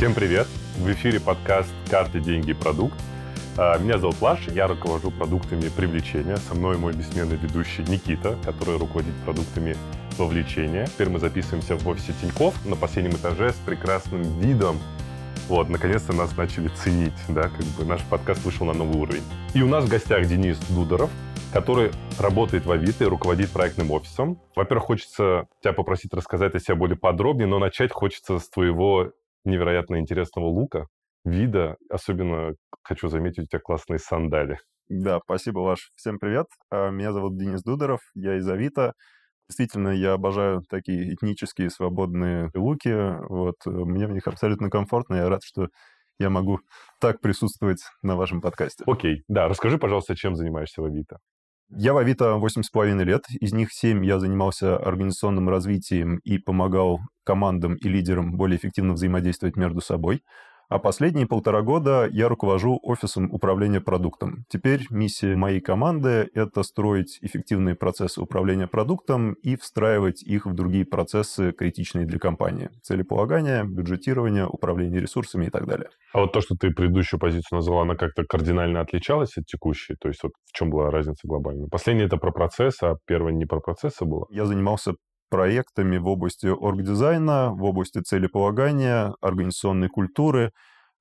Всем привет! В эфире подкаст «Карты, деньги, продукт». А, меня зовут Лаш, я руковожу продуктами привлечения. Со мной мой бессменный ведущий Никита, который руководит продуктами вовлечения. Теперь мы записываемся в офисе Тиньков на последнем этаже с прекрасным видом. Вот, наконец-то нас начали ценить, да, как бы наш подкаст вышел на новый уровень. И у нас в гостях Денис Дударов, который работает в Авито и руководит проектным офисом. Во-первых, хочется тебя попросить рассказать о себе более подробнее, но начать хочется с твоего невероятно интересного лука, вида. Особенно хочу заметить, у тебя классные сандали. Да, спасибо, Ваш. Всем привет. А, меня зовут Денис Дударов, я из Авито. Действительно, я обожаю такие этнические свободные луки. Вот, мне в них абсолютно комфортно. Я рад, что я могу так присутствовать на вашем подкасте. Окей, да, расскажи, пожалуйста, чем занимаешься в Авито. Я в Авито 8,5 лет. Из них 7 я занимался организационным развитием и помогал командам и лидерам более эффективно взаимодействовать между собой. А последние полтора года я руковожу офисом управления продуктом. Теперь миссия моей команды — это строить эффективные процессы управления продуктом и встраивать их в другие процессы, критичные для компании. Целеполагание, бюджетирование, управление ресурсами и так далее. А вот то, что ты предыдущую позицию назвала, она как-то кардинально отличалась от текущей? То есть вот в чем была разница глобальная? Последняя это про процесс, а первая не про процессы была? Я занимался проектами в области оргдизайна, в области целеполагания, организационной культуры.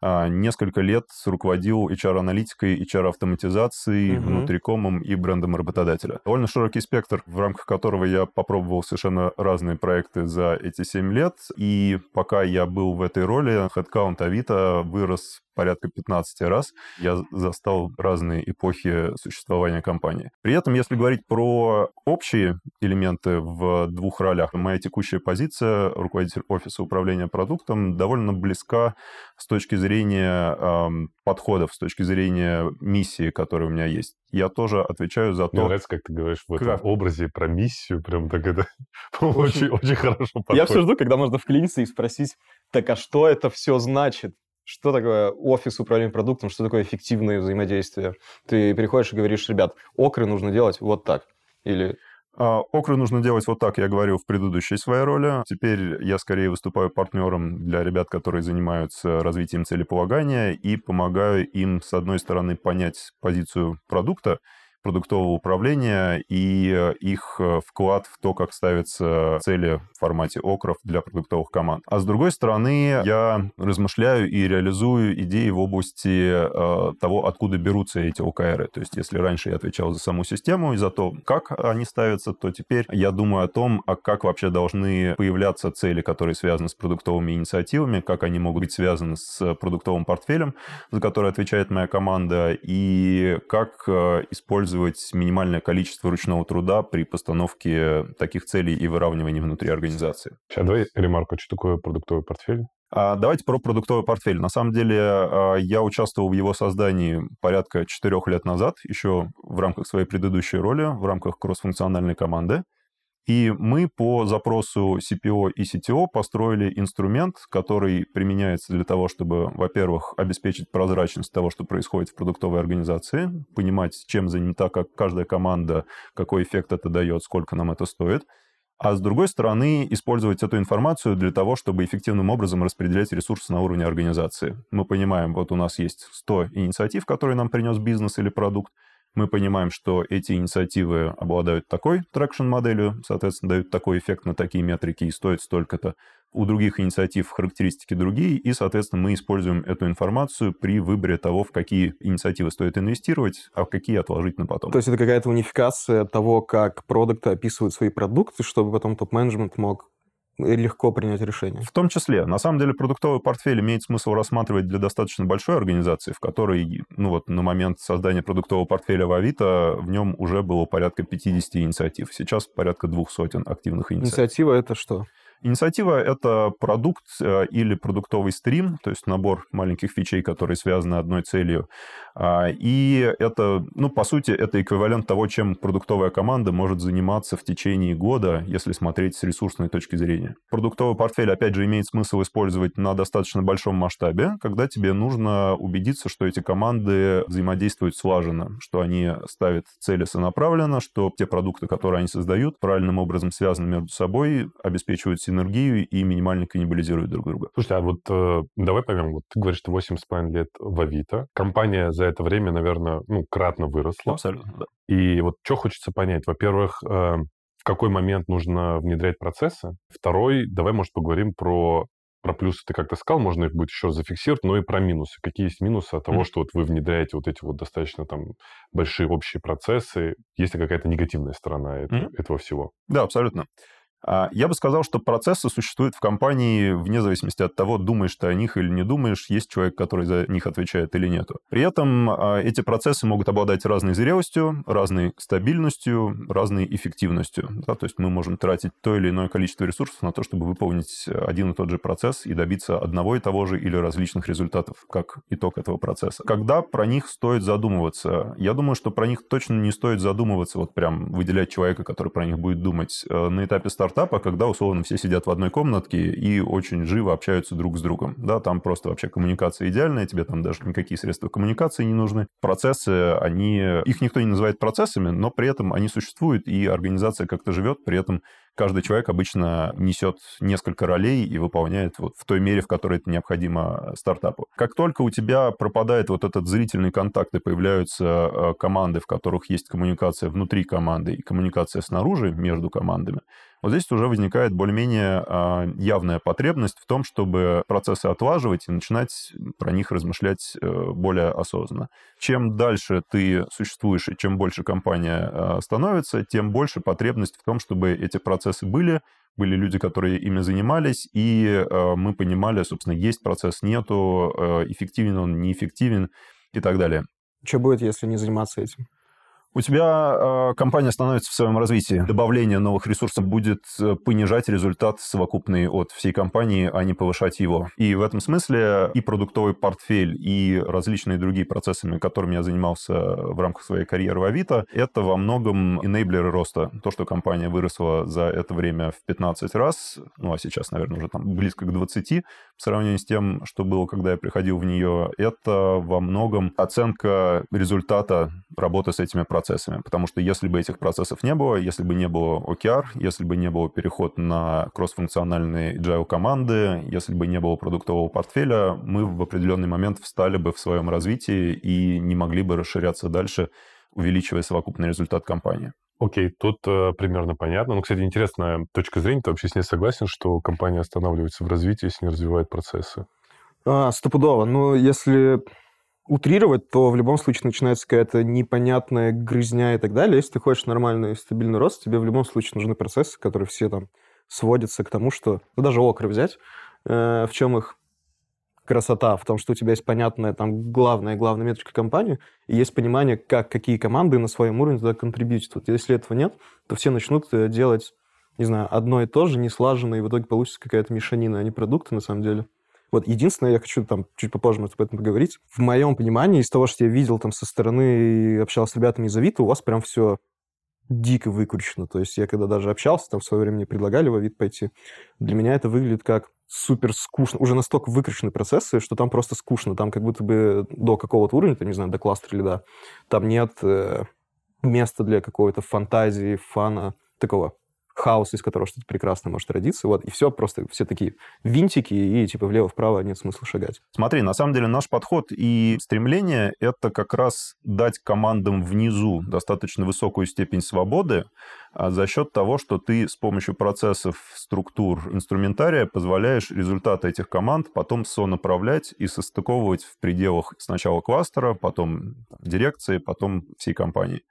А, несколько лет руководил HR-аналитикой, HR-автоматизацией, угу. внутрикомом и брендом работодателя. Довольно широкий спектр, в рамках которого я попробовал совершенно разные проекты за эти 7 лет. И пока я был в этой роли, HeadCount Авито вырос порядка 15 раз. Я застал разные эпохи существования компании. При этом, если говорить про общие элементы в двух ролях, моя текущая позиция, руководитель офиса управления продуктом, довольно близка с точки зрения эм, подходов, с точки зрения миссии, которая у меня есть. Я тоже отвечаю за то... Мне нравится, как ты говоришь в этом образе про миссию, прям так это очень, очень хорошо подходит. Я все жду, когда можно вклиниться и спросить, так а что это все значит? Что такое офис управления продуктом, что такое эффективное взаимодействие. Ты переходишь и говоришь, ребят, окры нужно делать вот так. Или а, Окры нужно делать вот так, я говорил в предыдущей своей роли. Теперь я скорее выступаю партнером для ребят, которые занимаются развитием целеполагания и помогаю им, с одной стороны, понять позицию продукта, продуктового управления и э, их э, вклад в то, как ставятся цели в формате окров для продуктовых команд. А с другой стороны, я размышляю и реализую идеи в области э, того, откуда берутся эти ОКРы. То есть, если раньше я отвечал за саму систему и за то, как они ставятся, то теперь я думаю о том, а как вообще должны появляться цели, которые связаны с продуктовыми инициативами, как они могут быть связаны с продуктовым портфелем, за который отвечает моя команда, и как использовать использовать минимальное количество ручного труда при постановке таких целей и выравнивании внутри организации. Сейчас давай ремарку, что такое продуктовый портфель? А, давайте про продуктовый портфель. На самом деле, а, я участвовал в его создании порядка четырех лет назад, еще в рамках своей предыдущей роли, в рамках кроссфункциональной команды. И мы по запросу CPO и CTO построили инструмент, который применяется для того, чтобы, во-первых, обеспечить прозрачность того, что происходит в продуктовой организации, понимать, чем занята как каждая команда, какой эффект это дает, сколько нам это стоит. А с другой стороны, использовать эту информацию для того, чтобы эффективным образом распределять ресурсы на уровне организации. Мы понимаем, вот у нас есть 100 инициатив, которые нам принес бизнес или продукт, мы понимаем, что эти инициативы обладают такой traction-моделью, соответственно, дают такой эффект на такие метрики и стоят столько-то. У других инициатив характеристики другие, и, соответственно, мы используем эту информацию при выборе того, в какие инициативы стоит инвестировать, а в какие отложить на потом. То есть это какая-то унификация того, как продукты описывают свои продукты, чтобы потом топ-менеджмент мог легко принять решение. В том числе. На самом деле продуктовый портфель имеет смысл рассматривать для достаточно большой организации, в которой, ну вот на момент создания продуктового портфеля в Авито в нем уже было порядка 50 инициатив. Сейчас порядка двух сотен активных инициатив. Инициатива это что? Инициатива — это продукт э, или продуктовый стрим, то есть набор маленьких фичей, которые связаны одной целью. А, и это, ну, по сути, это эквивалент того, чем продуктовая команда может заниматься в течение года, если смотреть с ресурсной точки зрения. Продуктовый портфель, опять же, имеет смысл использовать на достаточно большом масштабе, когда тебе нужно убедиться, что эти команды взаимодействуют слаженно, что они ставят цели сонаправленно, что те продукты, которые они создают, правильным образом связаны между собой, обеспечивают синергию и минимально каннибализируют друг друга. Слушайте, а вот э, давай поймем, вот ты говоришь, что 8,5 лет в Авито. Компания за это время, наверное, ну, кратно выросла. Абсолютно, да. И вот что хочется понять? Во-первых, э, в какой момент нужно внедрять процессы? Второй, давай, может, поговорим про про плюсы ты как-то сказал, можно их будет еще зафиксировать, но и про минусы. Какие есть минусы от того, mm-hmm. что вот вы внедряете вот эти вот достаточно там большие общие процессы? Есть ли какая-то негативная сторона mm-hmm. этого всего? Да, абсолютно. А, я бы сказал, что процессы существуют в компании вне зависимости от того, думаешь ты о них или не думаешь, есть человек, который за них отвечает или нету. При этом а, эти процессы могут обладать разной зрелостью, разной стабильностью, разной эффективностью. Да? То есть мы можем тратить то или иное количество ресурсов на то, чтобы выполнить один и тот же процесс и добиться одного и того же или различных результатов, как итог этого процесса. Когда про них стоит задумываться? Я думаю, что про них точно не стоит задумываться, вот прям выделять человека, который про них будет думать э, на этапе старта стартапа, когда, условно, все сидят в одной комнатке и очень живо общаются друг с другом. Да, там просто вообще коммуникация идеальная, тебе там даже никакие средства коммуникации не нужны. Процессы, они... Их никто не называет процессами, но при этом они существуют, и организация как-то живет, при этом каждый человек обычно несет несколько ролей и выполняет вот в той мере, в которой это необходимо стартапу. Как только у тебя пропадает вот этот зрительный контакт и появляются э, команды, в которых есть коммуникация внутри команды и коммуникация снаружи между командами, вот здесь уже возникает более-менее а, явная потребность в том, чтобы процессы отлаживать и начинать про них размышлять э, более осознанно. Чем дальше ты существуешь и чем больше компания а, становится, тем больше потребность в том, чтобы эти процессы были, были люди, которые ими занимались, и э, мы понимали, собственно, есть процесс, нету, э, эффективен он, неэффективен и так далее. Что будет, если не заниматься этим? У тебя э, компания становится в своем развитии. Добавление новых ресурсов будет э, понижать результат совокупный от всей компании, а не повышать его. И в этом смысле и продуктовый портфель, и различные другие процессами, которыми я занимался в рамках своей карьеры в Авито, это во многом энейблеры роста. То, что компания выросла за это время в 15 раз, ну а сейчас, наверное, уже там близко к 20, в сравнении с тем, что было, когда я приходил в нее, это во многом оценка результата работы с этими процессами процессами. Потому что если бы этих процессов не было, если бы не было OKR, если бы не было переход на кроссфункциональные agile команды, если бы не было продуктового портфеля, мы в определенный момент встали бы в своем развитии и не могли бы расширяться дальше, увеличивая совокупный результат компании. Окей, тут э, примерно понятно. Ну, кстати, интересная точка зрения. Ты вообще с ней согласен, что компания останавливается в развитии, если не развивает процессы? А, стопудово. Ну, если утрировать, то в любом случае начинается какая-то непонятная грызня и так далее. Если ты хочешь нормальный стабильный рост, тебе в любом случае нужны процессы, которые все там сводятся к тому, что... Ну, даже окры взять, э, в чем их красота? В том, что у тебя есть понятная там главная главная метрика компании, и есть понимание, как какие команды на своем уровне туда контрибьютят. Вот если этого нет, то все начнут э, делать, не знаю, одно и то же, не слаженно, и в итоге получится какая-то мешанина, а не продукты на самом деле. Вот единственное, я хочу там чуть попозже об этом поговорить. В моем понимании, из того, что я видел там со стороны и общался с ребятами из Авито, у вас прям все дико выкручено. То есть я когда даже общался, там в свое время мне предлагали в Авито пойти, для меня это выглядит как супер скучно. Уже настолько выкручены процессы, что там просто скучно. Там как будто бы до какого-то уровня, там, не знаю, до кластера или да, там нет э, места для какой-то фантазии, фана, такого хаос, из которого что-то прекрасное может родиться, вот, и все просто, все такие винтики, и типа влево-вправо нет смысла шагать. Смотри, на самом деле наш подход и стремление — это как раз дать командам внизу достаточно высокую степень свободы а за счет того, что ты с помощью процессов, структур, инструментария позволяешь результаты этих команд потом сонаправлять и состыковывать в пределах сначала кластера, потом дирекции, потом всей компании.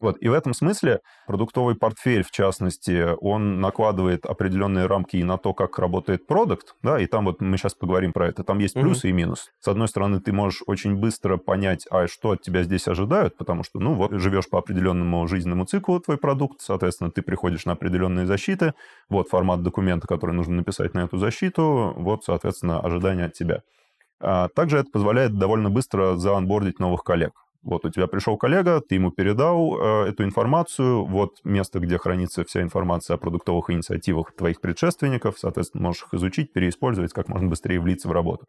Вот. И в этом смысле продуктовый портфель, в частности, он накладывает определенные рамки и на то, как работает продукт, да, и там вот мы сейчас поговорим про это, там есть плюсы mm-hmm. и минусы. С одной стороны, ты можешь очень быстро понять, а что от тебя здесь ожидают, потому что, ну, вот живешь по определенному жизненному циклу твой продукт, соответственно, ты приходишь на определенные защиты, вот формат документа, который нужно написать на эту защиту, вот, соответственно, ожидания от тебя. А также это позволяет довольно быстро заонбордить новых коллег. Вот у тебя пришел коллега, ты ему передал э, эту информацию, вот место, где хранится вся информация о продуктовых инициативах твоих предшественников, соответственно, можешь их изучить, переиспользовать, как можно быстрее влиться в работу.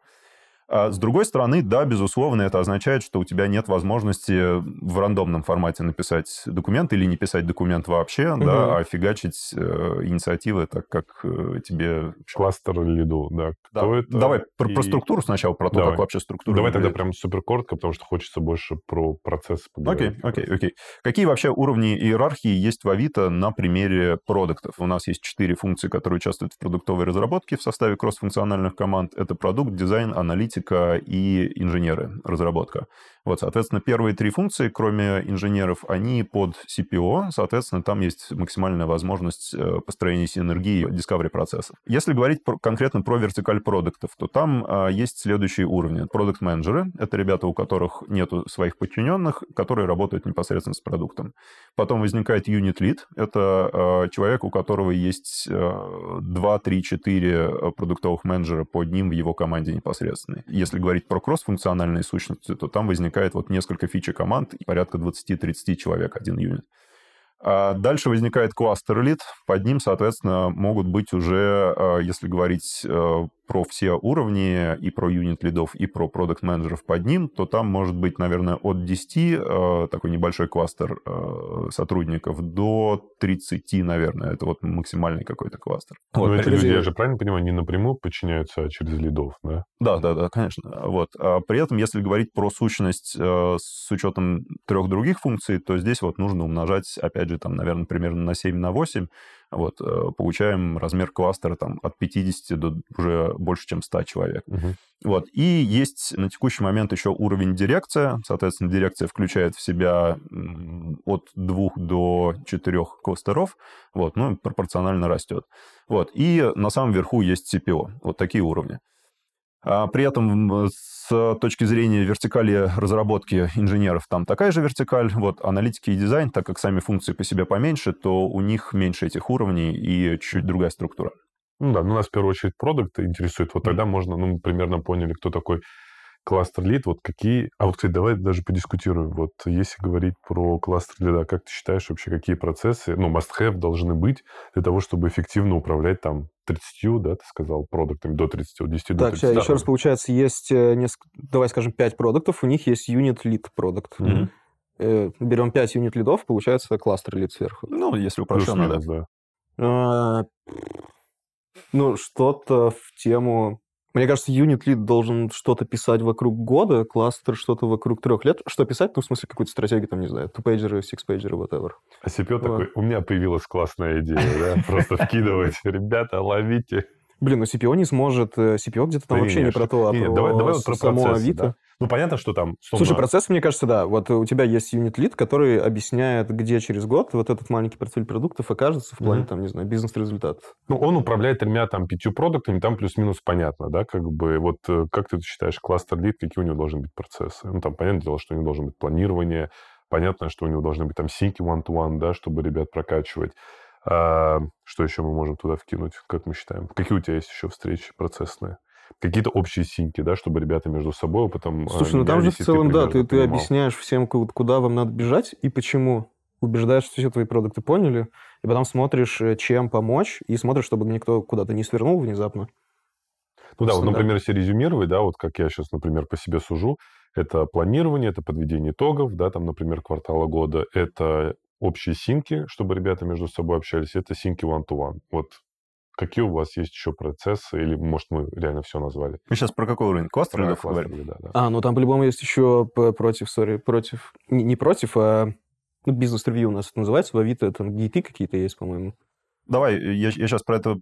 А с другой стороны, да, безусловно, это означает, что у тебя нет возможности в рандомном формате написать документ или не писать документ вообще, угу. да, а фигачить э, инициативы так, как э, тебе... Кластер лиду, да. Кто да. это? Давай про, про структуру сначала, про то, Давай. как вообще структура Давай выглядит. тогда прям супер коротко, потому что хочется больше про процесс поговорить. Окей, окей, окей. Какие вообще уровни иерархии есть в Авито на примере продуктов? У нас есть четыре функции, которые участвуют в продуктовой разработке в составе кроссфункциональных команд. Это продукт, дизайн, аналитика, аналитика и инженеры, разработка. Вот, соответственно, первые три функции, кроме инженеров, они под CPO, соответственно, там есть максимальная возможность э, построения синергии discovery процессов. Если говорить про, конкретно про вертикаль продуктов, то там а, есть следующие уровни. Продукт-менеджеры — это ребята, у которых нет своих подчиненных, которые работают непосредственно с продуктом. Потом возникает unit lead — это а, человек, у которого есть а, 2, 3, 4 продуктовых менеджера под ним в его команде непосредственно. Если говорить про кросс-функциональные сущности, то там возникает возникает вот несколько фичи команд, порядка 20-30 человек один юнит. А дальше возникает кластер элит. Под ним, соответственно, могут быть уже, а, если говорить э, про все уровни, и про юнит лидов, и про продукт менеджеров под ним, то там может быть, наверное, от 10, э, такой небольшой кластер э, сотрудников, до 30, наверное. Это вот максимальный какой-то кластер. Но вот, эти люди, я же правильно понимаю, не напрямую подчиняются, а через лидов, да? Да, да, да, конечно. Вот. А при этом, если говорить про сущность э, с учетом трех других функций, то здесь вот нужно умножать, опять же, там, наверное, примерно на 7, на 8, вот, э, получаем размер кластера там, от 50 до уже больше, чем 100 человек. Угу. Вот. И есть на текущий момент еще уровень дирекция. Соответственно, дирекция включает в себя от 2 до 4 кластеров. Вот, ну, пропорционально растет. Вот. И на самом верху есть CPO. Вот такие уровни. А при этом с точки зрения вертикали разработки инженеров там такая же вертикаль. Вот аналитики и дизайн, так как сами функции по себе поменьше, то у них меньше этих уровней и чуть другая структура. Ну да, ну нас в первую очередь продукт интересует. Вот тогда можно, ну, мы примерно поняли, кто такой кластер лид, вот какие... А вот, кстати, давай даже подискутируем. Вот если говорить про кластер лида, как ты считаешь вообще, какие процессы, ну, must-have должны быть для того, чтобы эффективно управлять там 30, да, ты сказал, продуктами до 30, от 10 так, до 30. Так, еще раз, получается, есть э, несколько, давай скажем, 5 продуктов, у них есть unit lead продукт. Берем 5 unit lead ов, получается кластер lead сверху. Ну, если упрощенно, да. да. А, ну, что-то в тему мне кажется, unit lead должен что-то писать вокруг года, кластер что-то вокруг трех лет. Что писать? Ну, в смысле, какую-то стратегию, там, не знаю, two-pager ы, six-pager ы, whatever. А CPO вот. такой, у меня появилась классная идея, да? Просто вкидывать. Ребята, ловите. Блин, ну CPO не сможет. CPO где-то там вообще не про то, а про само Авито. Ну, понятно, что там... Словно... Слушай, процесс, мне кажется, да. Вот у тебя есть юнит-лид, который объясняет, где через год вот этот маленький портфель продуктов окажется в плане, mm-hmm. там, не знаю, бизнес-результатов. Ну, он управляет тремя, там, пятью продуктами, там плюс-минус понятно, да, как бы, вот э, как ты считаешь, кластер-лид, какие у него должны быть процессы? Ну, там, понятное дело, что у него должно быть планирование, понятно, что у него должны быть там синки one-to-one, да, чтобы ребят прокачивать. А, что еще мы можем туда вкинуть, как мы считаем? Какие у тебя есть еще встречи процессные? Какие-то общие синки, да, чтобы ребята между собой потом... А, Слушай, ну там же в целом, да, ты, ты объясняешь всем, куда вам надо бежать и почему. Убеждаешь, что все твои продукты поняли, и потом смотришь, э, чем помочь, и смотришь, чтобы никто куда-то не свернул внезапно. Ну да, вот, например, если резюмировать, да, вот как я сейчас, например, по себе сужу, это планирование, это подведение итогов, да, там, например, квартала года, это общие синки, чтобы ребята между собой общались, это синки one-to-one. Вот Какие у вас есть еще процессы? Или, может, мы реально все назвали? Мы сейчас про какой уровень? Про говорим? Да, да. А, ну там по-любому есть еще против, сори, против... Не, не против, а ну, бизнес-ревью у нас это называется. В Авито там гейты какие-то есть, по-моему. Давай, я, я сейчас про это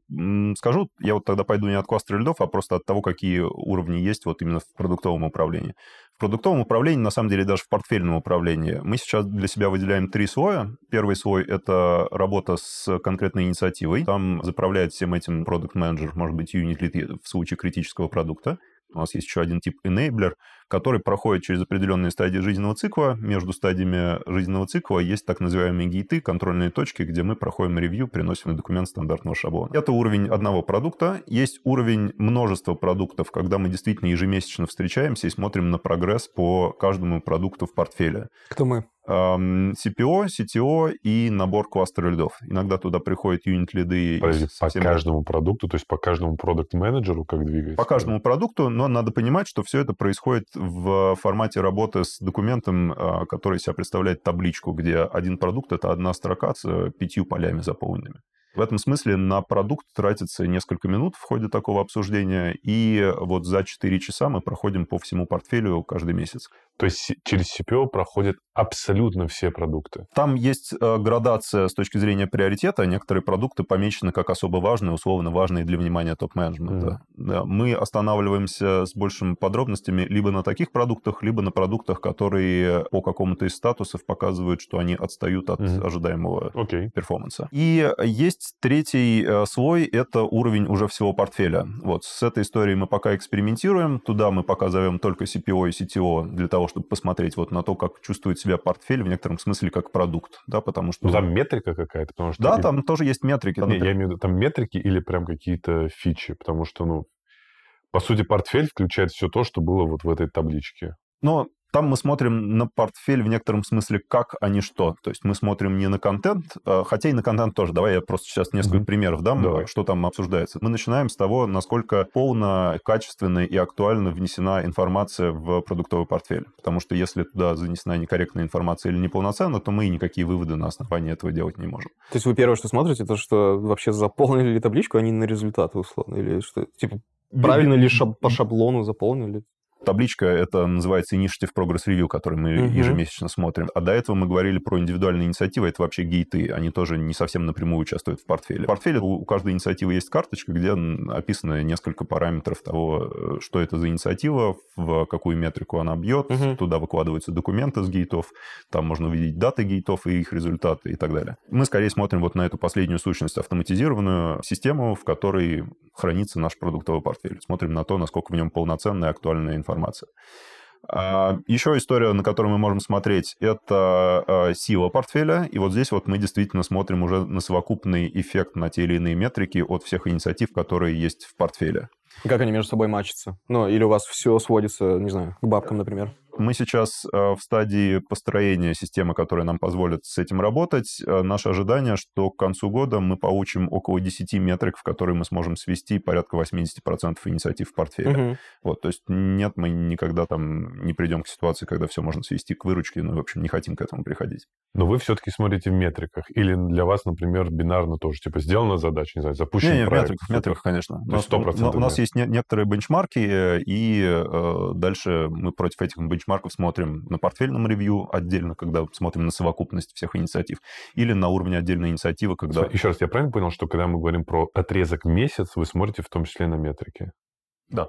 скажу. Я вот тогда пойду не от кластера лидов, а просто от того, какие уровни есть вот именно в продуктовом управлении продуктовом управлении, на самом деле даже в портфельном управлении, мы сейчас для себя выделяем три слоя. Первый слой – это работа с конкретной инициативой. Там заправляет всем этим продукт менеджер может быть, юнит лид в случае критического продукта. У нас есть еще один тип enabler. Который проходит через определенные стадии жизненного цикла. Между стадиями жизненного цикла есть так называемые гейты, контрольные точки, где мы проходим ревью, приносим документ стандартного шаблона. Это уровень одного продукта. Есть уровень множества продуктов, когда мы действительно ежемесячно встречаемся и смотрим на прогресс по каждому продукту в портфеле. Кто мы? CPO, CTO и набор кластера лидов. Иногда туда приходят юнит-лиды. Подожди, по каждому продукту, то есть по каждому продукт-менеджеру как двигается? По каждому продукту, но надо понимать, что все это происходит в формате работы с документом, а, который себя представляет табличку, где один продукт — это одна строка с пятью полями заполненными. В этом смысле на продукт тратится несколько минут в ходе такого обсуждения, и вот за 4 часа мы проходим по всему портфелю каждый месяц. То есть через CPO проходят абсолютно все продукты? Там есть э, градация с точки зрения приоритета. Некоторые продукты помечены как особо важные, условно важные для внимания топ-менеджмента. Mm. Мы останавливаемся с большими подробностями либо на таких продуктах, либо на продуктах, которые по какому-то из статусов показывают, что они отстают от mm. ожидаемого okay. перформанса. И есть третий э, слой, это уровень уже всего портфеля. Вот с этой историей мы пока экспериментируем. Туда мы показываем только CPO и CTO для того, чтобы посмотреть вот на то, как чувствует себя портфель в некотором смысле как продукт, да, потому что... Ну, там метрика какая-то, потому что... Да, там тоже есть метрики. Не, я имею в виду, там метрики или прям какие-то фичи, потому что, ну, по сути, портфель включает все то, что было вот в этой табличке. Но там мы смотрим на портфель в некотором смысле как, а не что. То есть мы смотрим не на контент, а, хотя и на контент тоже. Давай я просто сейчас несколько mm-hmm. примеров дам, Давай. что там обсуждается. Мы начинаем с того, насколько полно, качественно и актуально внесена информация в продуктовый портфель. Потому что если туда занесена некорректная информация или неполноценна, то мы никакие выводы на основании этого делать не можем. То есть вы первое, что смотрите, то, что вообще заполнили ли табличку, а не на результаты условно? Или что, типа, правильно ли шаб- по шаблону заполнили? Табличка это называется Initiative Progress Review, который мы uh-huh. ежемесячно смотрим. А до этого мы говорили про индивидуальные инициативы. Это вообще гейты. Они тоже не совсем напрямую участвуют в портфеле. В портфеле у каждой инициативы есть карточка, где описано несколько параметров того, э, что это за инициатива, в какую метрику она бьет. Uh-huh. Туда выкладываются документы с гейтов. Там можно увидеть даты гейтов и их результаты и так далее. Мы скорее смотрим вот на эту последнюю сущность, автоматизированную систему, в которой хранится наш продуктовый портфель. Смотрим на то, насколько в нем полноценная актуальная информация Еще история, на которую мы можем смотреть, это а, сила портфеля. И вот здесь вот мы действительно смотрим уже на совокупный эффект на те или иные метрики от всех инициатив, которые есть в портфеле. Как они между собой мачатся? Ну, или у вас все сводится, не знаю, к бабкам, например? Мы сейчас э, в стадии построения системы, которая нам позволит с этим работать. Э, наше ожидание, что к концу года мы получим около 10 метрик, в которые мы сможем свести порядка 80% инициатив в портфеле. Угу. Вот, то есть нет, мы никогда там не придем к ситуации, когда все можно свести к выручке, ну, в общем, не хотим к этому приходить. Но вы все-таки смотрите в метриках. Или для вас, например, бинарно тоже, типа, сделана задача, не знаю, запущен не, не, проект. в метриках, в метриках, конечно. То есть 100%. У нас есть некоторые бенчмарки, и э, дальше мы против этих бенчмарков бенчмарков смотрим на портфельном ревью отдельно, когда смотрим на совокупность всех инициатив, или на уровне отдельной инициативы, когда... Еще раз, я правильно понял, что когда мы говорим про отрезок месяц, вы смотрите в том числе на метрики? Да.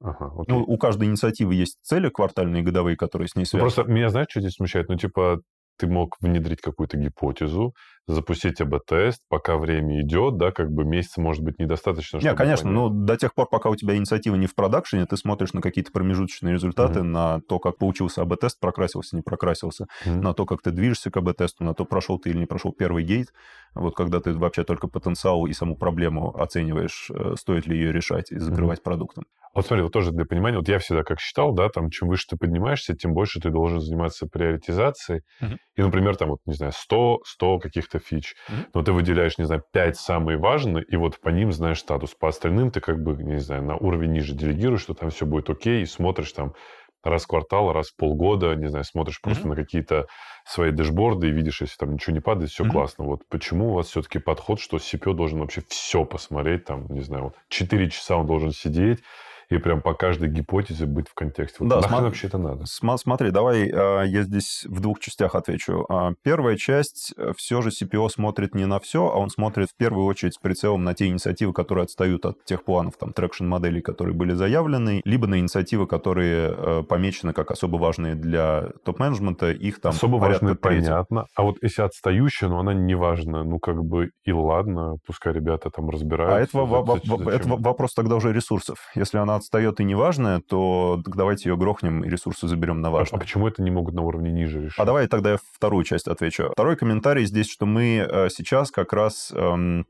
Ага, ну, у каждой инициативы есть цели квартальные, годовые, которые с ней связаны. Ну, просто меня, знаешь, что здесь смущает? Ну, типа, ты мог внедрить какую-то гипотезу, запустить АБ-тест, пока время идет, да, как бы месяц может быть недостаточно. Нет, конечно, понять. но до тех пор, пока у тебя инициатива не в продакшене, ты смотришь на какие-то промежуточные результаты, mm-hmm. на то, как получился АБ-тест, прокрасился, не прокрасился, mm-hmm. на то, как ты движешься к АБ-тесту, на то, прошел ты или не прошел первый гейт. Вот когда ты вообще только потенциал и саму проблему оцениваешь, э, стоит ли ее решать и закрывать mm-hmm. продуктом. Вот смотри, вот тоже для понимания, вот я всегда как считал, да, там, чем выше ты поднимаешься, тем больше ты должен заниматься приоритизацией. Uh-huh. И, например, там, вот, не знаю, 100, 100 каких-то фич. Uh-huh. Но ты выделяешь, не знаю, 5 самые важные, и вот по ним знаешь статус. По остальным ты как бы, не знаю, на уровень ниже делегируешь, что там все будет окей, и смотришь там раз в квартал, раз в полгода, не знаю, смотришь просто uh-huh. на какие-то свои дэшборды и видишь, если там ничего не падает, все uh-huh. классно. Вот почему у вас все-таки подход, что CPO должен вообще все посмотреть, там, не знаю, вот 4 часа он должен сидеть, и прям по каждой гипотезе быть в контексте. Вот да, нахрен вообще это надо? См- смотри, давай а, я здесь в двух частях отвечу. А, первая часть, э, все же CPO смотрит не на все, а он смотрит в первую очередь с прицелом на те инициативы, которые отстают от тех планов, там, traction-моделей, которые были заявлены, либо на инициативы, которые э, помечены как особо важные для топ-менеджмента, их там Особо важные, понятно. А вот если отстающая, но она не важна, ну, как бы и ладно, пускай ребята там разбираются. А это, это вопрос тогда уже ресурсов. Если она она отстает и неважная, то давайте ее грохнем и ресурсы заберем на важное. А почему это не могут на уровне ниже решить? А давай тогда я вторую часть отвечу. Второй комментарий здесь, что мы э, сейчас как раз эм,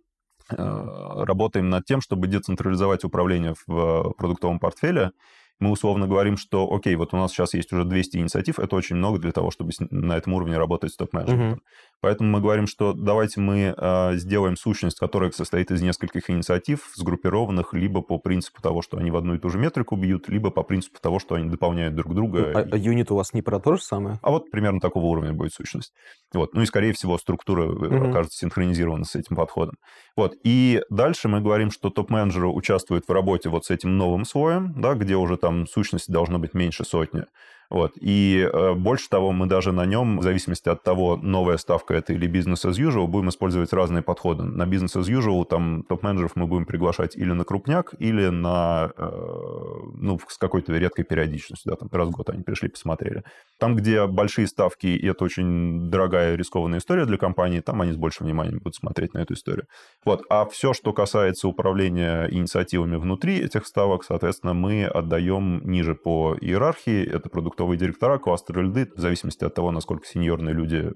э, работаем над тем, чтобы децентрализовать управление в продуктовом портфеле мы условно говорим, что, окей, вот у нас сейчас есть уже 200 инициатив, это очень много для того, чтобы на этом уровне работать с топ-менеджментом. Угу. Поэтому мы говорим, что давайте мы э, сделаем сущность, которая состоит из нескольких инициатив, сгруппированных либо по принципу того, что они в одну и ту же метрику бьют, либо по принципу того, что они дополняют друг друга. Ну, а, а юнит у вас не про то же самое? А вот примерно такого уровня будет сущность. Вот. Ну и, скорее всего, структура угу. окажется синхронизирована с этим подходом. Вот. И дальше мы говорим, что топ-менеджеры участвуют в работе вот с этим новым слоем, да, где уже там сущности должно быть меньше сотни. Вот. И э, больше того, мы даже на нем, в зависимости от того, новая ставка это или бизнес as usual, будем использовать разные подходы. На бизнес as usual там топ-менеджеров мы будем приглашать или на крупняк, или на, э, ну, с какой-то редкой периодичностью, да, там раз в год они пришли, посмотрели. Там, где большие ставки, и это очень дорогая рискованная история для компании, там они с большим вниманием будут смотреть на эту историю. Вот. А все, что касается управления инициативами внутри этих ставок, соответственно, мы отдаем ниже по иерархии. Это продукт продуктовые директора, кластеры льды, в зависимости от того, насколько сеньорные люди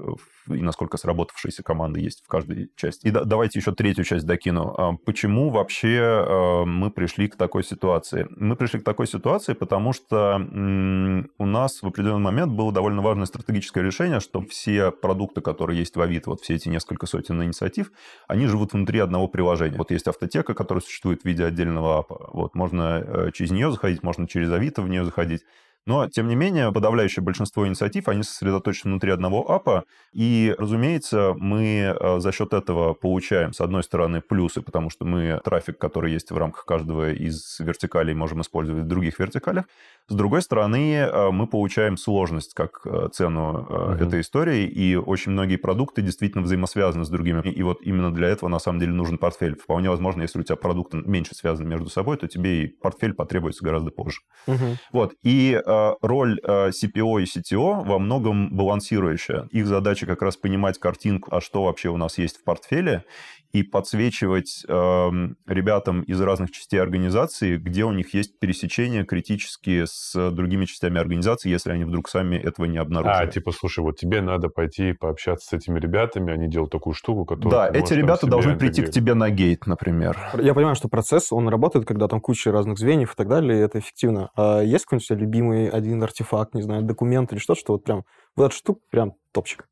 и насколько сработавшиеся команды есть в каждой части. И да, давайте еще третью часть докину. А почему вообще а, мы пришли к такой ситуации? Мы пришли к такой ситуации, потому что у нас в определенный момент было довольно важное стратегическое решение, что все продукты, которые есть в Авито, вот все эти несколько сотен инициатив, они живут внутри одного приложения. Вот есть автотека, которая существует в виде отдельного апа. Вот можно э, через нее заходить, можно через Авито в нее заходить. Но, тем не менее, подавляющее большинство инициатив, они сосредоточены внутри одного апа, и, разумеется, мы э, за счет этого получаем, с одной стороны, плюсы, потому что мы трафик, который есть в рамках каждого из вертикалей, можем использовать в других вертикалях. С другой стороны, э, мы получаем сложность как э, цену угу. этой истории, и очень многие продукты действительно взаимосвязаны с другими. И вот именно для этого, на самом деле, нужен портфель. Вполне возможно, если у тебя продукты меньше связаны между собой, то тебе и портфель потребуется гораздо позже. Угу. Вот. И роль CPO и CTO во многом балансирующая. Их задача как раз понимать картинку, а что вообще у нас есть в портфеле, и подсвечивать э, ребятам из разных частей организации, где у них есть пересечения критические с другими частями организации, если они вдруг сами этого не обнаружили. А, типа, слушай, вот тебе надо пойти пообщаться с этими ребятами, они делают такую штуку, которую... Да, эти ребята должны прийти к тебе на гейт, например. Я понимаю, что процесс, он работает, когда там куча разных звеньев и так далее, и это эффективно. А есть какой-нибудь любимый один артефакт, не знаю, документ или что-то, что вот прям, вот эта штука прям топчик?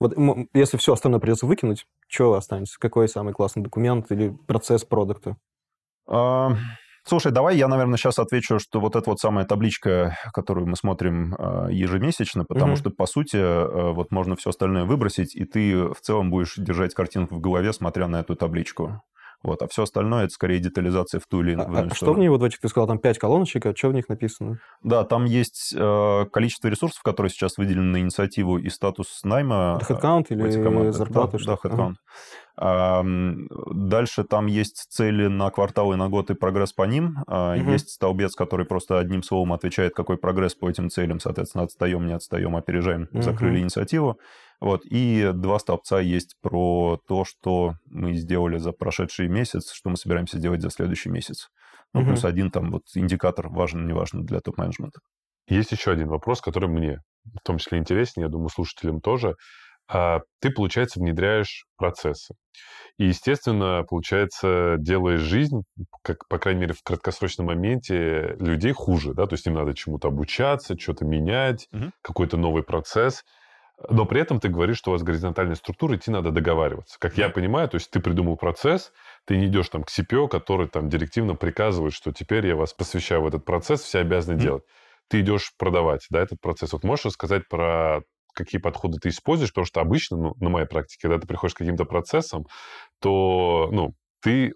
Вот если все остальное придется выкинуть, что останется? Какой самый классный документ или процесс продукта? А, слушай, давай я, наверное, сейчас отвечу, что вот эта вот самая табличка, которую мы смотрим а, ежемесячно, потому угу. что, по сути, а, вот можно все остальное выбросить, и ты в целом будешь держать картинку в голове, смотря на эту табличку. Вот, а все остальное это скорее детализация в ту или иную а, а что в ней вот ты сказал, там 5 колоночек, а что в них написано? Да, там есть э, количество ресурсов, которые сейчас выделены на инициативу и статус найма. Это headcount или зарплаты? Да, да headcount. Ага. Дальше там есть цели на квартал и на год и прогресс по ним. Угу. Есть столбец, который просто одним словом отвечает, какой прогресс по этим целям. Соответственно, отстаем, не отстаем, опережаем, угу. закрыли инициативу. Вот. И два столбца есть про то, что мы сделали за прошедший месяц, что мы собираемся делать за следующий месяц. Ну, угу. плюс один там вот индикатор важен, не важен для топ-менеджмента. Есть еще один вопрос, который мне в том числе интересен, я думаю, слушателям тоже. А ты, получается, внедряешь процессы. И, естественно, получается, делаешь жизнь, как, по крайней мере, в краткосрочном моменте людей хуже, да, то есть им надо чему-то обучаться, что-то менять, угу. какой-то новый процесс. Но при этом ты говоришь, что у вас горизонтальная структура, идти надо договариваться. Как я понимаю, то есть ты придумал процесс, ты не идешь там к CPO, который там директивно приказывает, что теперь я вас посвящаю в этот процесс, все обязаны mm-hmm. делать. Ты идешь продавать, да, этот процесс. Вот можешь рассказать про какие подходы ты используешь, потому что обычно, ну, на моей практике, когда ты приходишь к каким-то процессам, то, ну, ты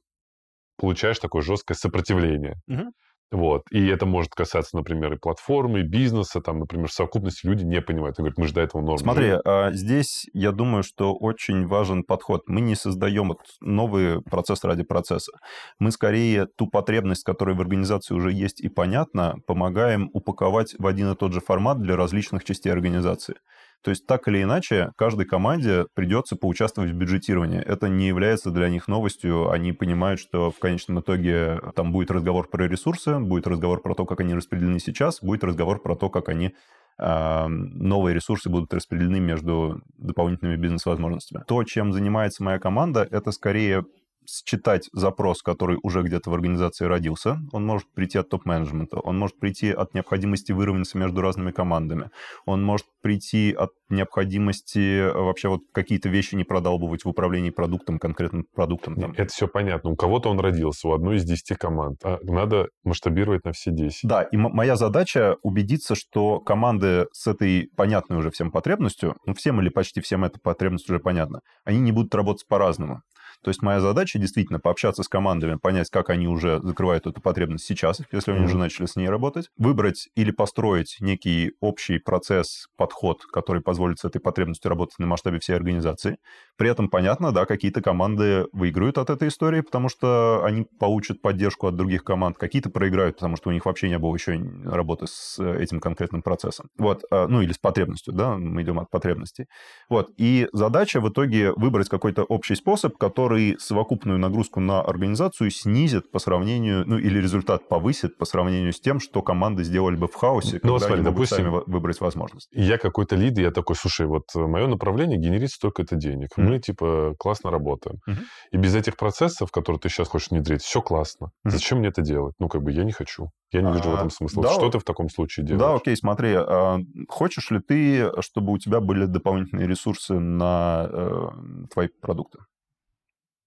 получаешь такое жесткое сопротивление. Mm-hmm. Вот. И это может касаться, например, и платформы, и бизнеса, там, например, совокупности люди не понимают. Они говорят, мы же до этого нормы. Смотри, а здесь я думаю, что очень важен подход. Мы не создаем новый процесс ради процесса. Мы скорее ту потребность, которая в организации уже есть и понятна, помогаем упаковать в один и тот же формат для различных частей организации. То есть так или иначе, каждой команде придется поучаствовать в бюджетировании. Это не является для них новостью. Они понимают, что в конечном итоге там будет разговор про ресурсы, будет разговор про то, как они распределены сейчас, будет разговор про то, как они а, новые ресурсы будут распределены между дополнительными бизнес-возможностями. То, чем занимается моя команда, это скорее считать запрос, который уже где-то в организации родился. Он может прийти от топ-менеджмента, он может прийти от необходимости выровняться между разными командами, он может прийти от необходимости э, вообще вот какие-то вещи не продалбывать в управлении продуктом, конкретным продуктом. Там. Это все понятно. У кого-то он родился, у одной из 10 команд. А надо масштабировать на все 10. Да, и моя задача убедиться, что команды с этой понятной уже всем потребностью, ну, всем или почти всем эта потребность уже понятна, они не будут работать по-разному. То есть моя задача действительно пообщаться с командами, понять, как они уже закрывают эту потребность сейчас, если они mm-hmm. уже начали с ней работать, выбрать или построить некий общий процесс, подход, который позволит с этой потребностью работать на масштабе всей организации. При этом понятно, да, какие-то команды выиграют от этой истории, потому что они получат поддержку от других команд, какие-то проиграют, потому что у них вообще не было еще работы с этим конкретным процессом. Вот, а, ну или с потребностью, да, мы идем от потребностей. Вот, и задача в итоге выбрать какой-то общий способ, который который совокупную нагрузку на организацию снизит по сравнению, ну или результат повысит по сравнению с тем, что команды сделали бы в хаосе, ну, когда смотри, они допустим, сами выбрать возможность. Я какой-то лид, я такой, слушай, вот мое направление генерит столько-то денег. Mm-hmm. Мы, типа, классно работаем. Mm-hmm. И без этих процессов, которые ты сейчас хочешь внедрить, все классно. Mm-hmm. Зачем мне это делать? Ну, как бы, я не хочу. Я не вижу а, в этом смысла. Да, что ты в таком случае делаешь? Да, окей, смотри. А, хочешь ли ты, чтобы у тебя были дополнительные ресурсы на э, твои продукты?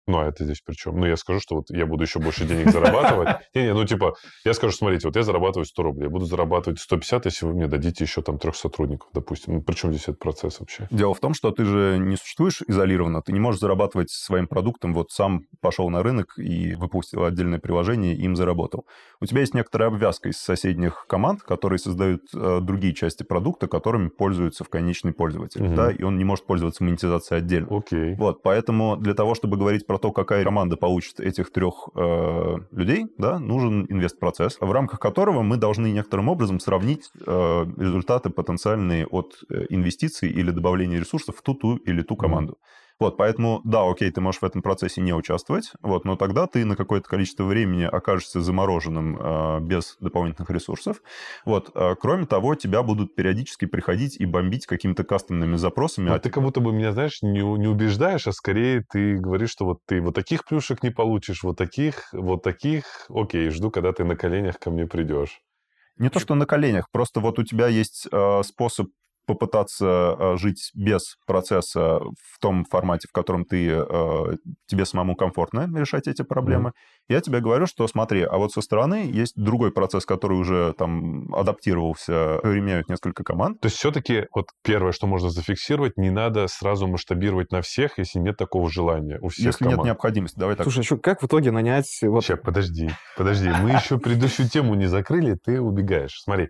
Ну, а это здесь при чем? Ну, я скажу, что вот я буду еще больше денег зарабатывать. Не-не, ну, типа, я скажу, смотрите, вот я зарабатываю 100 рублей, я буду зарабатывать 150, если вы мне дадите еще там трех сотрудников, допустим. Ну, при чем здесь этот процесс вообще? Дело в том, что ты же не существуешь изолированно, ты не можешь зарабатывать своим продуктом, вот сам пошел на рынок и выпустил отдельное приложение, и им заработал. У тебя есть некоторая обвязка из соседних команд, которые создают э, другие части продукта, которыми пользуется в конечный пользователь, угу. да, и он не может пользоваться монетизацией отдельно. Окей. Вот, поэтому для того, чтобы говорить про про то, какая команда получит этих трех э, людей, да, нужен инвест-процесс, в рамках которого мы должны некоторым образом сравнить э, результаты потенциальные от э, инвестиций или добавления ресурсов в ту, ту или ту команду. Mm-hmm. Вот, поэтому, да, окей, ты можешь в этом процессе не участвовать, вот, но тогда ты на какое-то количество времени окажешься замороженным э, без дополнительных ресурсов. Вот, э, кроме того, тебя будут периодически приходить и бомбить какими-то кастомными запросами. А, ты как будто бы меня, знаешь, не, не убеждаешь, а скорее ты говоришь, что вот ты вот таких плюшек не получишь, вот таких, вот таких, окей, жду, когда ты на коленях ко мне придешь. Не то, что на коленях, просто вот у тебя есть э, способ попытаться э, жить без процесса в том формате, в котором ты, э, тебе самому комфортно решать эти проблемы. Mm-hmm. Я тебе говорю, что смотри, а вот со стороны есть другой процесс, который уже там адаптировался, применяют несколько команд. То есть все-таки вот первое, что можно зафиксировать, не надо сразу масштабировать на всех, если нет такого желания у всех Если команд. нет необходимости, давай так. Слушай, а что, как в итоге нанять... Вот... Сейчас, подожди, подожди, мы еще предыдущую тему не закрыли, ты убегаешь. Смотри,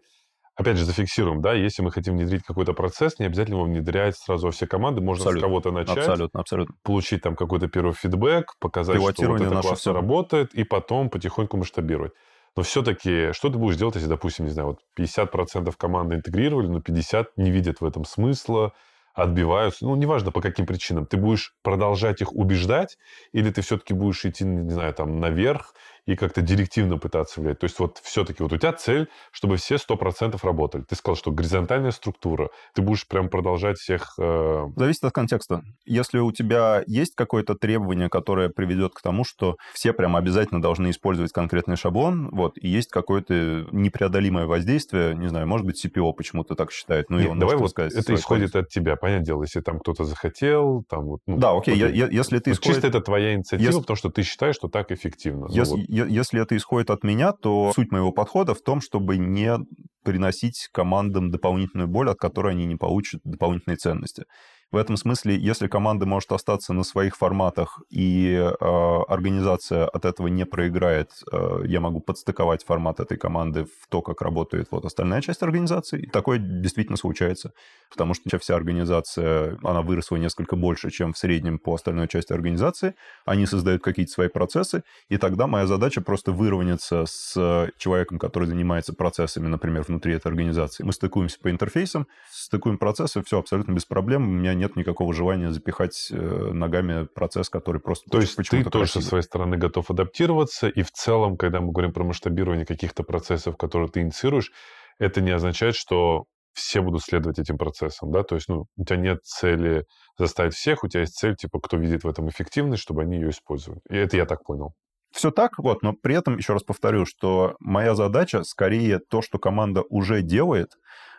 опять же, зафиксируем, да, если мы хотим внедрить какой-то процесс, не обязательно его внедрять сразу во все команды, можно абсолютно. с кого-то начать, абсолютно, абсолютно. получить там какой-то первый фидбэк, показать, что вот это классно все. работает, и потом потихоньку масштабировать. Но все-таки, что ты будешь делать, если, допустим, не знаю, вот 50% команды интегрировали, но 50% не видят в этом смысла, отбиваются, ну, неважно по каким причинам, ты будешь продолжать их убеждать, или ты все-таки будешь идти, не знаю, там, наверх и как-то директивно пытаться влиять. То есть вот все-таки вот у тебя цель, чтобы все 100% работали. Ты сказал, что горизонтальная структура. Ты будешь прям продолжать всех... Э... Зависит от контекста. Если у тебя есть какое-то требование, которое приведет к тому, что все прям обязательно должны использовать конкретный шаблон, вот, и есть какое-то непреодолимое воздействие, не знаю, может быть, CPO почему-то так считает, ну, Нет, и он давай вот сказать, это исходит от тебя, понятное дело, если там кто-то захотел, там вот... Ну, да, окей, окей. Я, если ты... Исходит... Чисто это твоя инициатива, если... потому что ты считаешь, что так эффективно. Если, ну, вот если это исходит от меня, то суть моего подхода в том, чтобы не приносить командам дополнительную боль, от которой они не получат дополнительные ценности. В этом смысле, если команда может остаться на своих форматах и э, организация от этого не проиграет, э, я могу подстыковать формат этой команды в то, как работает вот остальная часть организации. И такое действительно случается, потому что вся организация, она выросла несколько больше, чем в среднем по остальной части организации. Они создают какие-то свои процессы, и тогда моя задача просто выровняться с человеком, который занимается процессами, например, внутри этой организации. Мы стыкуемся по интерфейсам, стыкуем процессы, все абсолютно без проблем. У меня нет никакого желания запихать э, ногами процесс, который просто... То есть ты тоже со своей стороны готов адаптироваться, и в целом, когда мы говорим про масштабирование каких-то процессов, которые ты инициируешь, это не означает, что все будут следовать этим процессам, да, то есть, ну, у тебя нет цели заставить всех, у тебя есть цель, типа, кто видит в этом эффективность, чтобы они ее использовали. И это я так понял. Все так, вот, но при этом, еще раз повторю, что моя задача скорее то, что команда уже делает,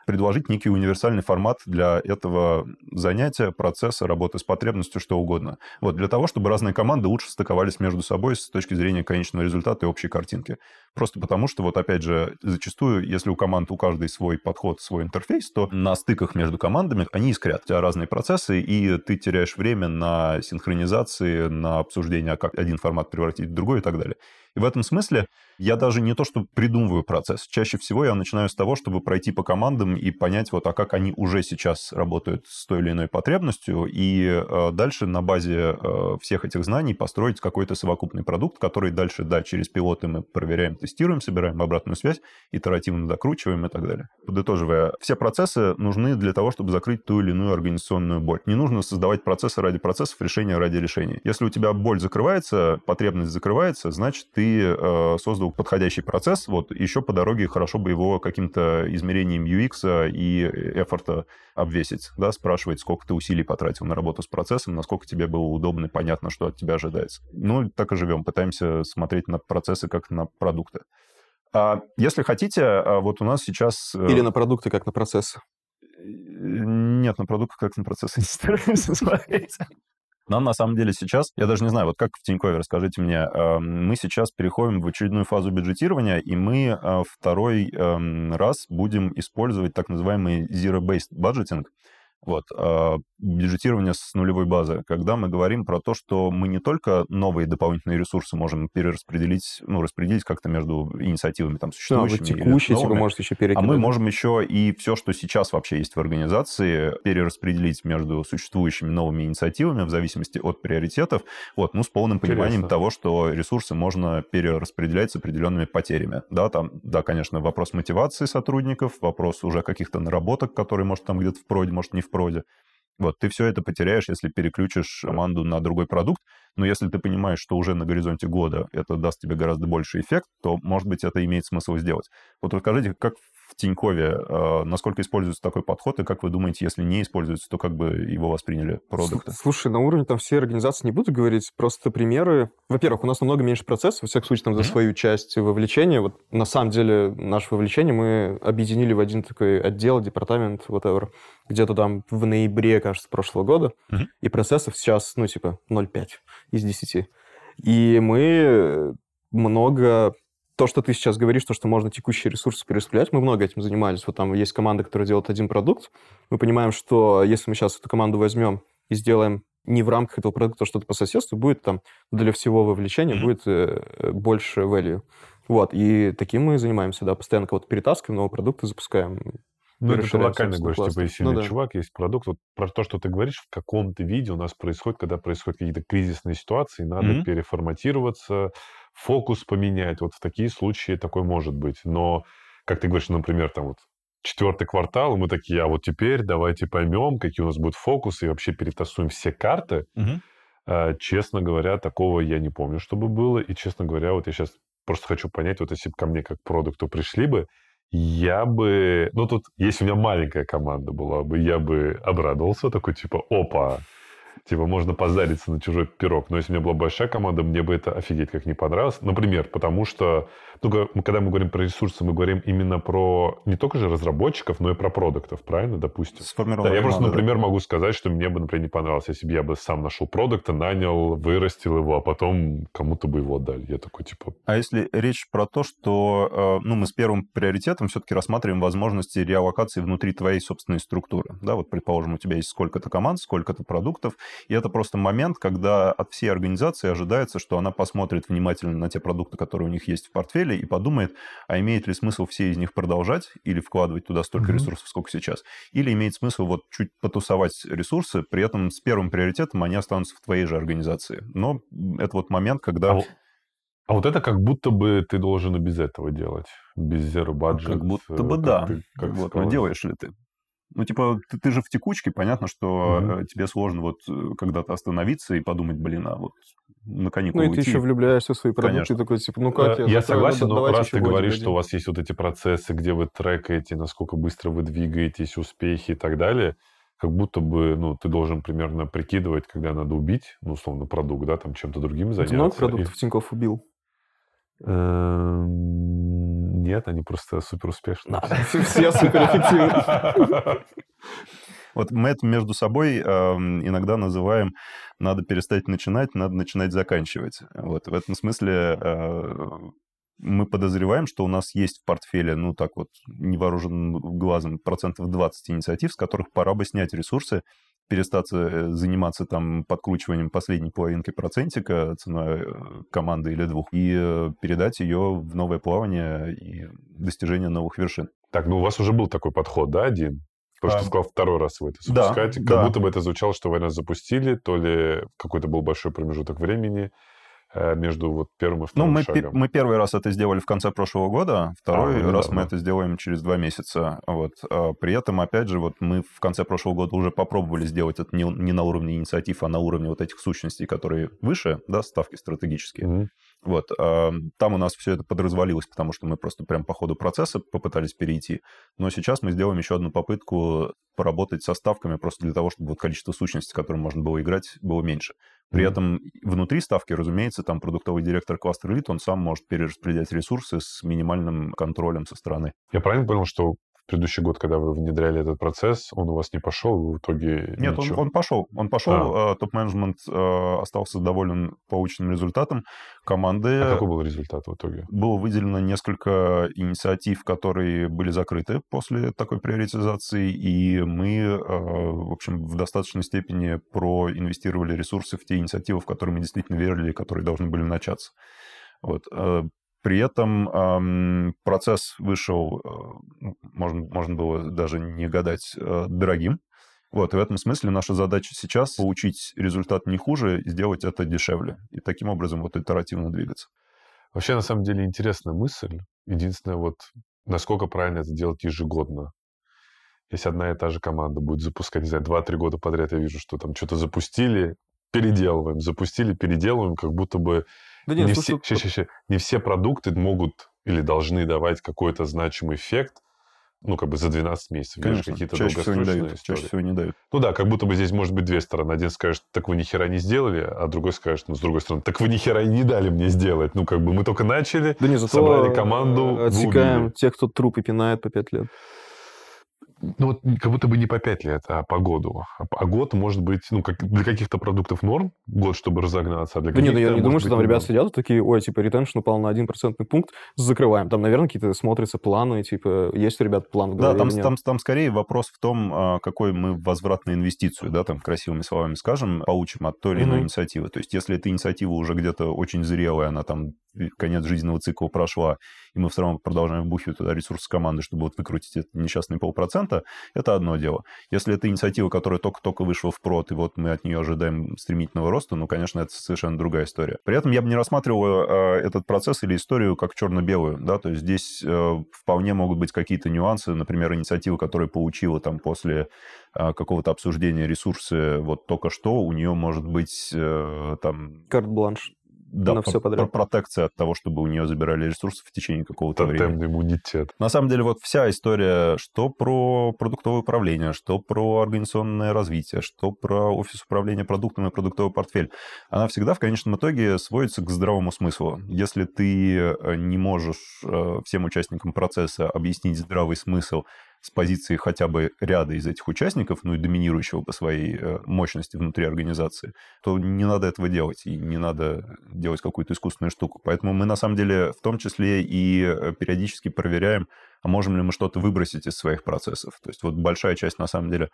предложить некий универсальный формат для этого занятия, процесса, работы с потребностью, что угодно. Вот, для того, чтобы разные команды лучше стыковались между собой с точки зрения конечного результата и общей картинки. Просто потому, что вот опять же, зачастую, если у команд у каждой свой подход, свой интерфейс, то на стыках между командами они искрят. У тебя разные процессы, и ты теряешь время на синхронизации, на обсуждение, а как один формат превратить в другой и так далее. И в этом смысле я даже не то, что придумываю процесс. Чаще всего я начинаю с того, чтобы пройти по командам и понять, вот, а как они уже сейчас работают с той или иной потребностью, и э, дальше на базе э, всех этих знаний построить какой-то совокупный продукт, который дальше, да, через пилоты мы проверяем, тестируем, собираем обратную связь, итеративно докручиваем и так далее. Подытоживая, все процессы нужны для того, чтобы закрыть ту или иную организационную боль. Не нужно создавать процессы ради процессов, решения ради решений. Если у тебя боль закрывается, потребность закрывается, значит, ты э, создал сразу подходящий процесс, вот еще по дороге хорошо бы его каким-то измерением UX и эфорта обвесить, да, спрашивать, сколько ты усилий потратил на работу с процессом, насколько тебе было удобно и понятно, что от тебя ожидается. Ну, так и живем, пытаемся смотреть на процессы как на продукты. А если хотите, а вот у нас сейчас... Э, Или на продукты как на процессы. Нет, на продукты как на процессы не стараемся смотреть. Нам на самом деле сейчас, я даже не знаю, вот как в Тинькове, расскажите мне, эм, мы сейчас переходим в очередную фазу бюджетирования, и мы э, второй эм, раз будем использовать так называемый zero-based budgeting. Вот, а, бюджетирование с нулевой базы, когда мы говорим про то, что мы не только новые дополнительные ресурсы можем перераспределить, ну, распределить как-то между инициативами там существующими. Да, текущие, типа, можете еще перекинуть. А мы можем еще и все, что сейчас вообще есть в организации, перераспределить между существующими новыми инициативами в зависимости от приоритетов, вот, ну, с полным Интересно. пониманием того, что ресурсы можно перераспределять с определенными потерями. Да, там, да, конечно, вопрос мотивации сотрудников, вопрос уже каких-то наработок, которые, может, там где-то в проде, может, не в проде. Вот, ты все это потеряешь, если переключишь команду на другой продукт. Но если ты понимаешь, что уже на горизонте года это даст тебе гораздо больше эффект, то, может быть, это имеет смысл сделать. Вот расскажите, как в Тинькове, э, насколько используется такой подход, и как вы думаете, если не используется, то как бы его восприняли продукты? Слушай, на уровне там всей организации не буду говорить, просто примеры. Во-первых, у нас намного меньше процессов, во всяком случае, там за свою часть вовлечения. Вот на самом деле наше вовлечение мы объединили в один такой отдел, департамент, whatever, где-то там в ноябре, кажется, прошлого года, и процессов сейчас, ну, типа, 0,5 из 10. И мы много то, что ты сейчас говоришь, то, что можно текущие ресурсы перераспределять, мы много этим занимались. Вот там есть команда, которая делает один продукт. Мы понимаем, что если мы сейчас эту команду возьмем и сделаем не в рамках этого продукта а что-то по соседству, будет там для всего вовлечения mm-hmm. будет э, больше value. Вот, и таким мы занимаемся, да, постоянно кого-то перетаскиваем, новые продукты запускаем. Ну, это ты локально говоришь, типа, если ну, да. чувак, есть продукт. Вот про то, что ты говоришь, в каком-то виде у нас происходит, когда происходят какие-то кризисные ситуации, надо mm-hmm. переформатироваться, фокус поменять. Вот в такие случаи такой может быть. Но, как ты говоришь, например, там вот четвертый квартал, мы такие, а вот теперь давайте поймем, какие у нас будут фокусы, и вообще перетасуем все карты. Угу. честно говоря, такого я не помню, чтобы было. И, честно говоря, вот я сейчас просто хочу понять, вот если бы ко мне как продукту пришли бы, я бы... Ну, тут, если у меня маленькая команда была бы, я бы обрадовался, такой типа, опа, Типа, можно позариться на чужой пирог. Но если у меня была большая команда, мне бы это офигеть как не понравилось. Например, потому что, ну, когда мы говорим про ресурсы, мы говорим именно про не только же разработчиков, но и про продуктов, правильно, допустим? Да, я просто, например, да. могу сказать, что мне бы, например, не понравилось, если бы я бы сам нашел продукта, нанял, вырастил его, а потом кому-то бы его отдали. Я такой, типа... А если речь про то, что, э, ну, мы с первым приоритетом все-таки рассматриваем возможности реалокации внутри твоей собственной структуры, да, вот, предположим, у тебя есть сколько-то команд, сколько-то продуктов, и это просто момент, когда от всей организации ожидается, что она посмотрит внимательно на те продукты, которые у них есть в портфеле, и подумает, а имеет ли смысл все из них продолжать или вкладывать туда столько mm-hmm. ресурсов, сколько сейчас. Или имеет смысл вот чуть потусовать ресурсы, при этом с первым приоритетом они останутся в твоей же организации. Но это вот момент, когда... А А вот это как будто бы ты должен и без этого делать, без zero budget. Как будто э, бы как да. ты- как вот, а делаешь ли ты? Ну, типа, ты, ты же в текучке, понятно, что э, тебе сложно вот э, когда-то остановиться и подумать, блин, а вот на Ну каникулы и ты уйти. еще влюбляешься в свои продукты, Конечно. такой, типа, ну как Э, я Я застрою? согласен, Ну, но раз ты говоришь, один. что у вас есть вот эти процессы, где вы трекаете, насколько быстро вы двигаетесь, успехи и так далее, как будто бы, ну, ты должен примерно прикидывать, когда надо убить, ну, условно, продукт, да, там чем-то другим Ты заняться. много И- продуктов Тинькофф убил? Нет, они просто супер успешные. Все суперэффективны. Вот мы это между собой эм, иногда называем «надо перестать начинать, надо начинать заканчивать». Вот в этом смысле э, мы подозреваем, что у нас есть в портфеле, ну так вот, невооруженным глазом, процентов 20 инициатив, с которых пора бы снять ресурсы, перестать э, заниматься там подкручиванием последней половинки процентика ценой э, команды или двух и э, передать ее в новое плавание и достижение новых вершин. Так, ну у вас уже был такой подход, да, один? Потому что А, ты сказал, второй раз вы это да, запускаете. Как да. будто бы это звучало, что вы нас запустили, то ли какой-то был большой промежуток времени между вот первым и Ну, вторым мы, пе- шагом. мы первый раз это сделали в конце прошлого года, второй ну раз да, мы да. это сделаем через два месяца. Вот. А При этом, опять же, вот мы в конце прошлого года уже попробовали сделать это не, не на уровне инициатив, а на уровне вот этих сущностей, которые выше, да, ставки стратегические. Мгм. Вот. а, Там у нас все это подразвалилось, потому что мы просто прям по ходу процесса попытались перейти. Но сейчас мы сделаем еще одну попытку поработать со ставками просто для того, чтобы вот количество сущностей, которые можно было играть, было меньше. При Мгм. этом внутри ставки, разумеется, там продуктовый директор кластер элит, он сам может перераспределять ресурсы с минимальным контролем со стороны. Я правильно понял, что предыдущий год, когда вы внедряли этот процесс, он у вас не пошел, вы в итоге Нет, он, ничего? он пошел. Он пошел, э, топ-менеджмент э, остался доволен полученным результатом. Команды... А какой был результат в итоге? Было выделено несколько инициатив, которые были закрыты после такой приоритизации, и мы, э, в общем, в достаточной степени проинвестировали ресурсы в те инициативы, в которые мы действительно верили, и которые должны были начаться. Вот. При этом эм, процесс вышел, э, ну, можно, можно было даже не гадать, э, дорогим. Вот, и в этом смысле наша задача сейчас получить результат не хуже сделать это дешевле. И таким образом вот итеративно двигаться. Вообще, на самом деле, интересная мысль. Единственное, вот насколько правильно это делать ежегодно. Если одна и та же команда будет запускать, не знаю, 2-3 года подряд, я вижу, что там что-то запустили, переделываем, запустили, переделываем, как будто бы Да не, нет, все, слушай, ща, ща, ща. не все продукты могут или должны давать какой-то значимый эффект, ну, как бы за 12 месяцев. Конечно, какие-то чаще всего не дают. истории. Чаще всего не дают. Ну да, как будто бы здесь может быть две стороны. Один скажет, так вы ни хера не сделали, а другой скажет, ну, с другой стороны, так вы ни хера не дали мне сделать. Ну, как бы мы только начали, Да не, зато собрали команду, отсекаем тех, кто трупы пинает по пять лет. Ну, вот как будто бы не по 5 лет, а по году. А, а год может быть, ну, как для каких-то продуктов норм, год, чтобы разогнаться, а для Да нет, каких-то я не думаю, что там ребята сидят и такие, ой, типа, ретеншн упал на один процентный пункт, закрываем. Там, наверное, какие-то смотрятся планы, типа, есть у ребят план в Да, голове там, или нет? там, там скорее вопрос в том, а, какой мы возвратную инвестицию, да, там красивыми словами скажем, получим от той или иной Мгм. инициативы. То есть, если эта инициатива уже где-то очень зрелая, она там конец жизненного цикла прошла, и мы все равно продолжаем вбухивать туда ресурсы команды, чтобы вот выкрутить это несчастные полпроцента, это одно дело. Если это инициатива, которая только-только вышла в прод, и вот мы от нее ожидаем стремительного роста, ну, конечно, это совершенно другая история. При этом я бы не рассматривал э, этот процесс или историю как черно-белую, да, то есть здесь э, вполне могут быть какие-то нюансы, например, инициатива, которая получила там после э, какого-то обсуждения ресурсы вот только что, у нее может быть э, там Карт-бланш. Да, на про- всё подряд. про- протекция от того, чтобы у нее забирали ресурсы в течение какого-то времени. Иммунитет. На самом деле, вот вся история, что про продуктовое управление, что про организационное развитие, что про офис управления продуктами и продуктовый портфель, она всегда в конечном итоге сводится к здравому смыслу. Если ты э, не можешь э, всем участникам процесса объяснить здравый смысл с позиции хотя бы ряда из этих участников, ну и доминирующего по своей э, мощности внутри организации, то не надо этого делать, и не надо делать какую-то искусственную штуку. Поэтому мы, на самом деле, в том числе и э, периодически проверяем, а можем ли мы что-то выбросить из своих процессов. То есть вот большая часть, на самом деле,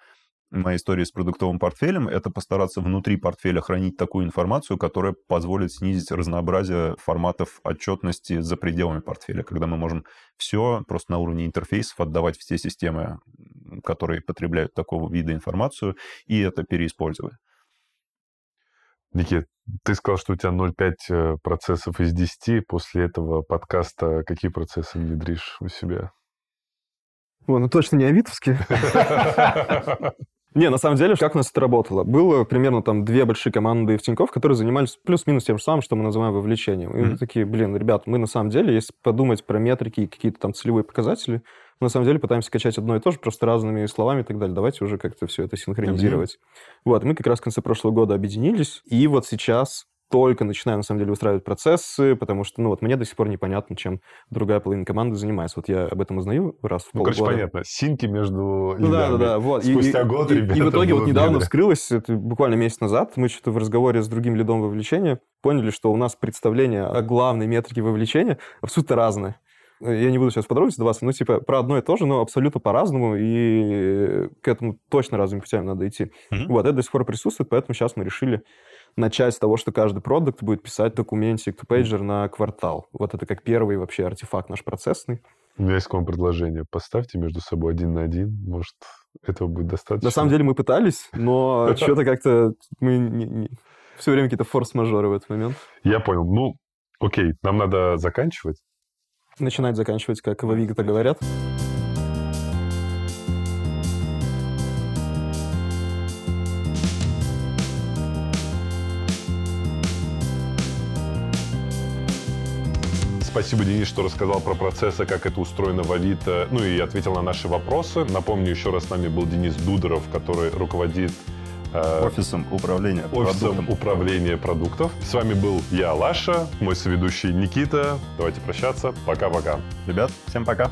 моей истории с продуктовым портфелем, это постараться внутри портфеля хранить такую информацию, которая позволит снизить разнообразие форматов отчетности за пределами портфеля, когда мы можем все просто на уровне интерфейсов отдавать в те системы, которые потребляют такого вида информацию, и это переиспользовать. Никит, ты сказал, что у тебя 0,5 э, процессов из 10. После этого подкаста какие процессы внедришь у себя? О, ну точно не авитовские. Не, на самом деле, как у нас это работало? Было примерно там две большие команды в Тинькофф, которые занимались плюс-минус тем же самым, что мы называем вовлечением. И mm-hmm. мы такие, блин, ребят, мы на самом деле, если подумать про метрики и какие-то там целевые показатели, мы на самом деле пытаемся качать одно и то же, просто разными словами и так далее. Давайте уже как-то все это синхронизировать. Mm-hmm. Вот, мы как раз в конце прошлого года объединились, и вот сейчас только начинаю, на самом деле, выстраивать процессы, потому что, ну, вот мне до сих пор непонятно, чем другая половина команды занимается. Вот я об этом узнаю раз в ну, полгода. короче, понятно. Синки между ну, да, да, да, вот. Спустя и, год, и, ребята, И в итоге вот недавно вскрылось, это буквально месяц назад, мы что-то в разговоре с другим лидом вовлечения поняли, что у нас представление о главной метрике вовлечения абсолютно разное я не буду сейчас подробности даваться, но типа про одно и то же, но абсолютно по-разному, и к этому точно разными путями надо идти. Mm-hmm. Вот, это до сих пор присутствует, поэтому сейчас мы решили начать с того, что каждый продукт будет писать документик to pager на квартал. Вот это как первый вообще артефакт наш процессный. У меня есть к вам предложение. Поставьте между собой один на один. Может, этого будет достаточно? На самом деле мы пытались, но что-то как-то мы все время какие-то форс-мажоры в этот момент. Я понял. Ну, окей, нам надо заканчивать. Начинать заканчивать, как в Авиго-то говорят. Спасибо, Денис, что рассказал про процессы, как это устроено в Авито, ну и ответил на наши вопросы. Напомню, еще раз с нами был Денис Дудоров, который руководит э, офисом управления офисом продуктом. управления продуктов. С вами был я, Лаша, мой соведущий Никита. Давайте прощаться. Пока-пока. Ребят, всем пока.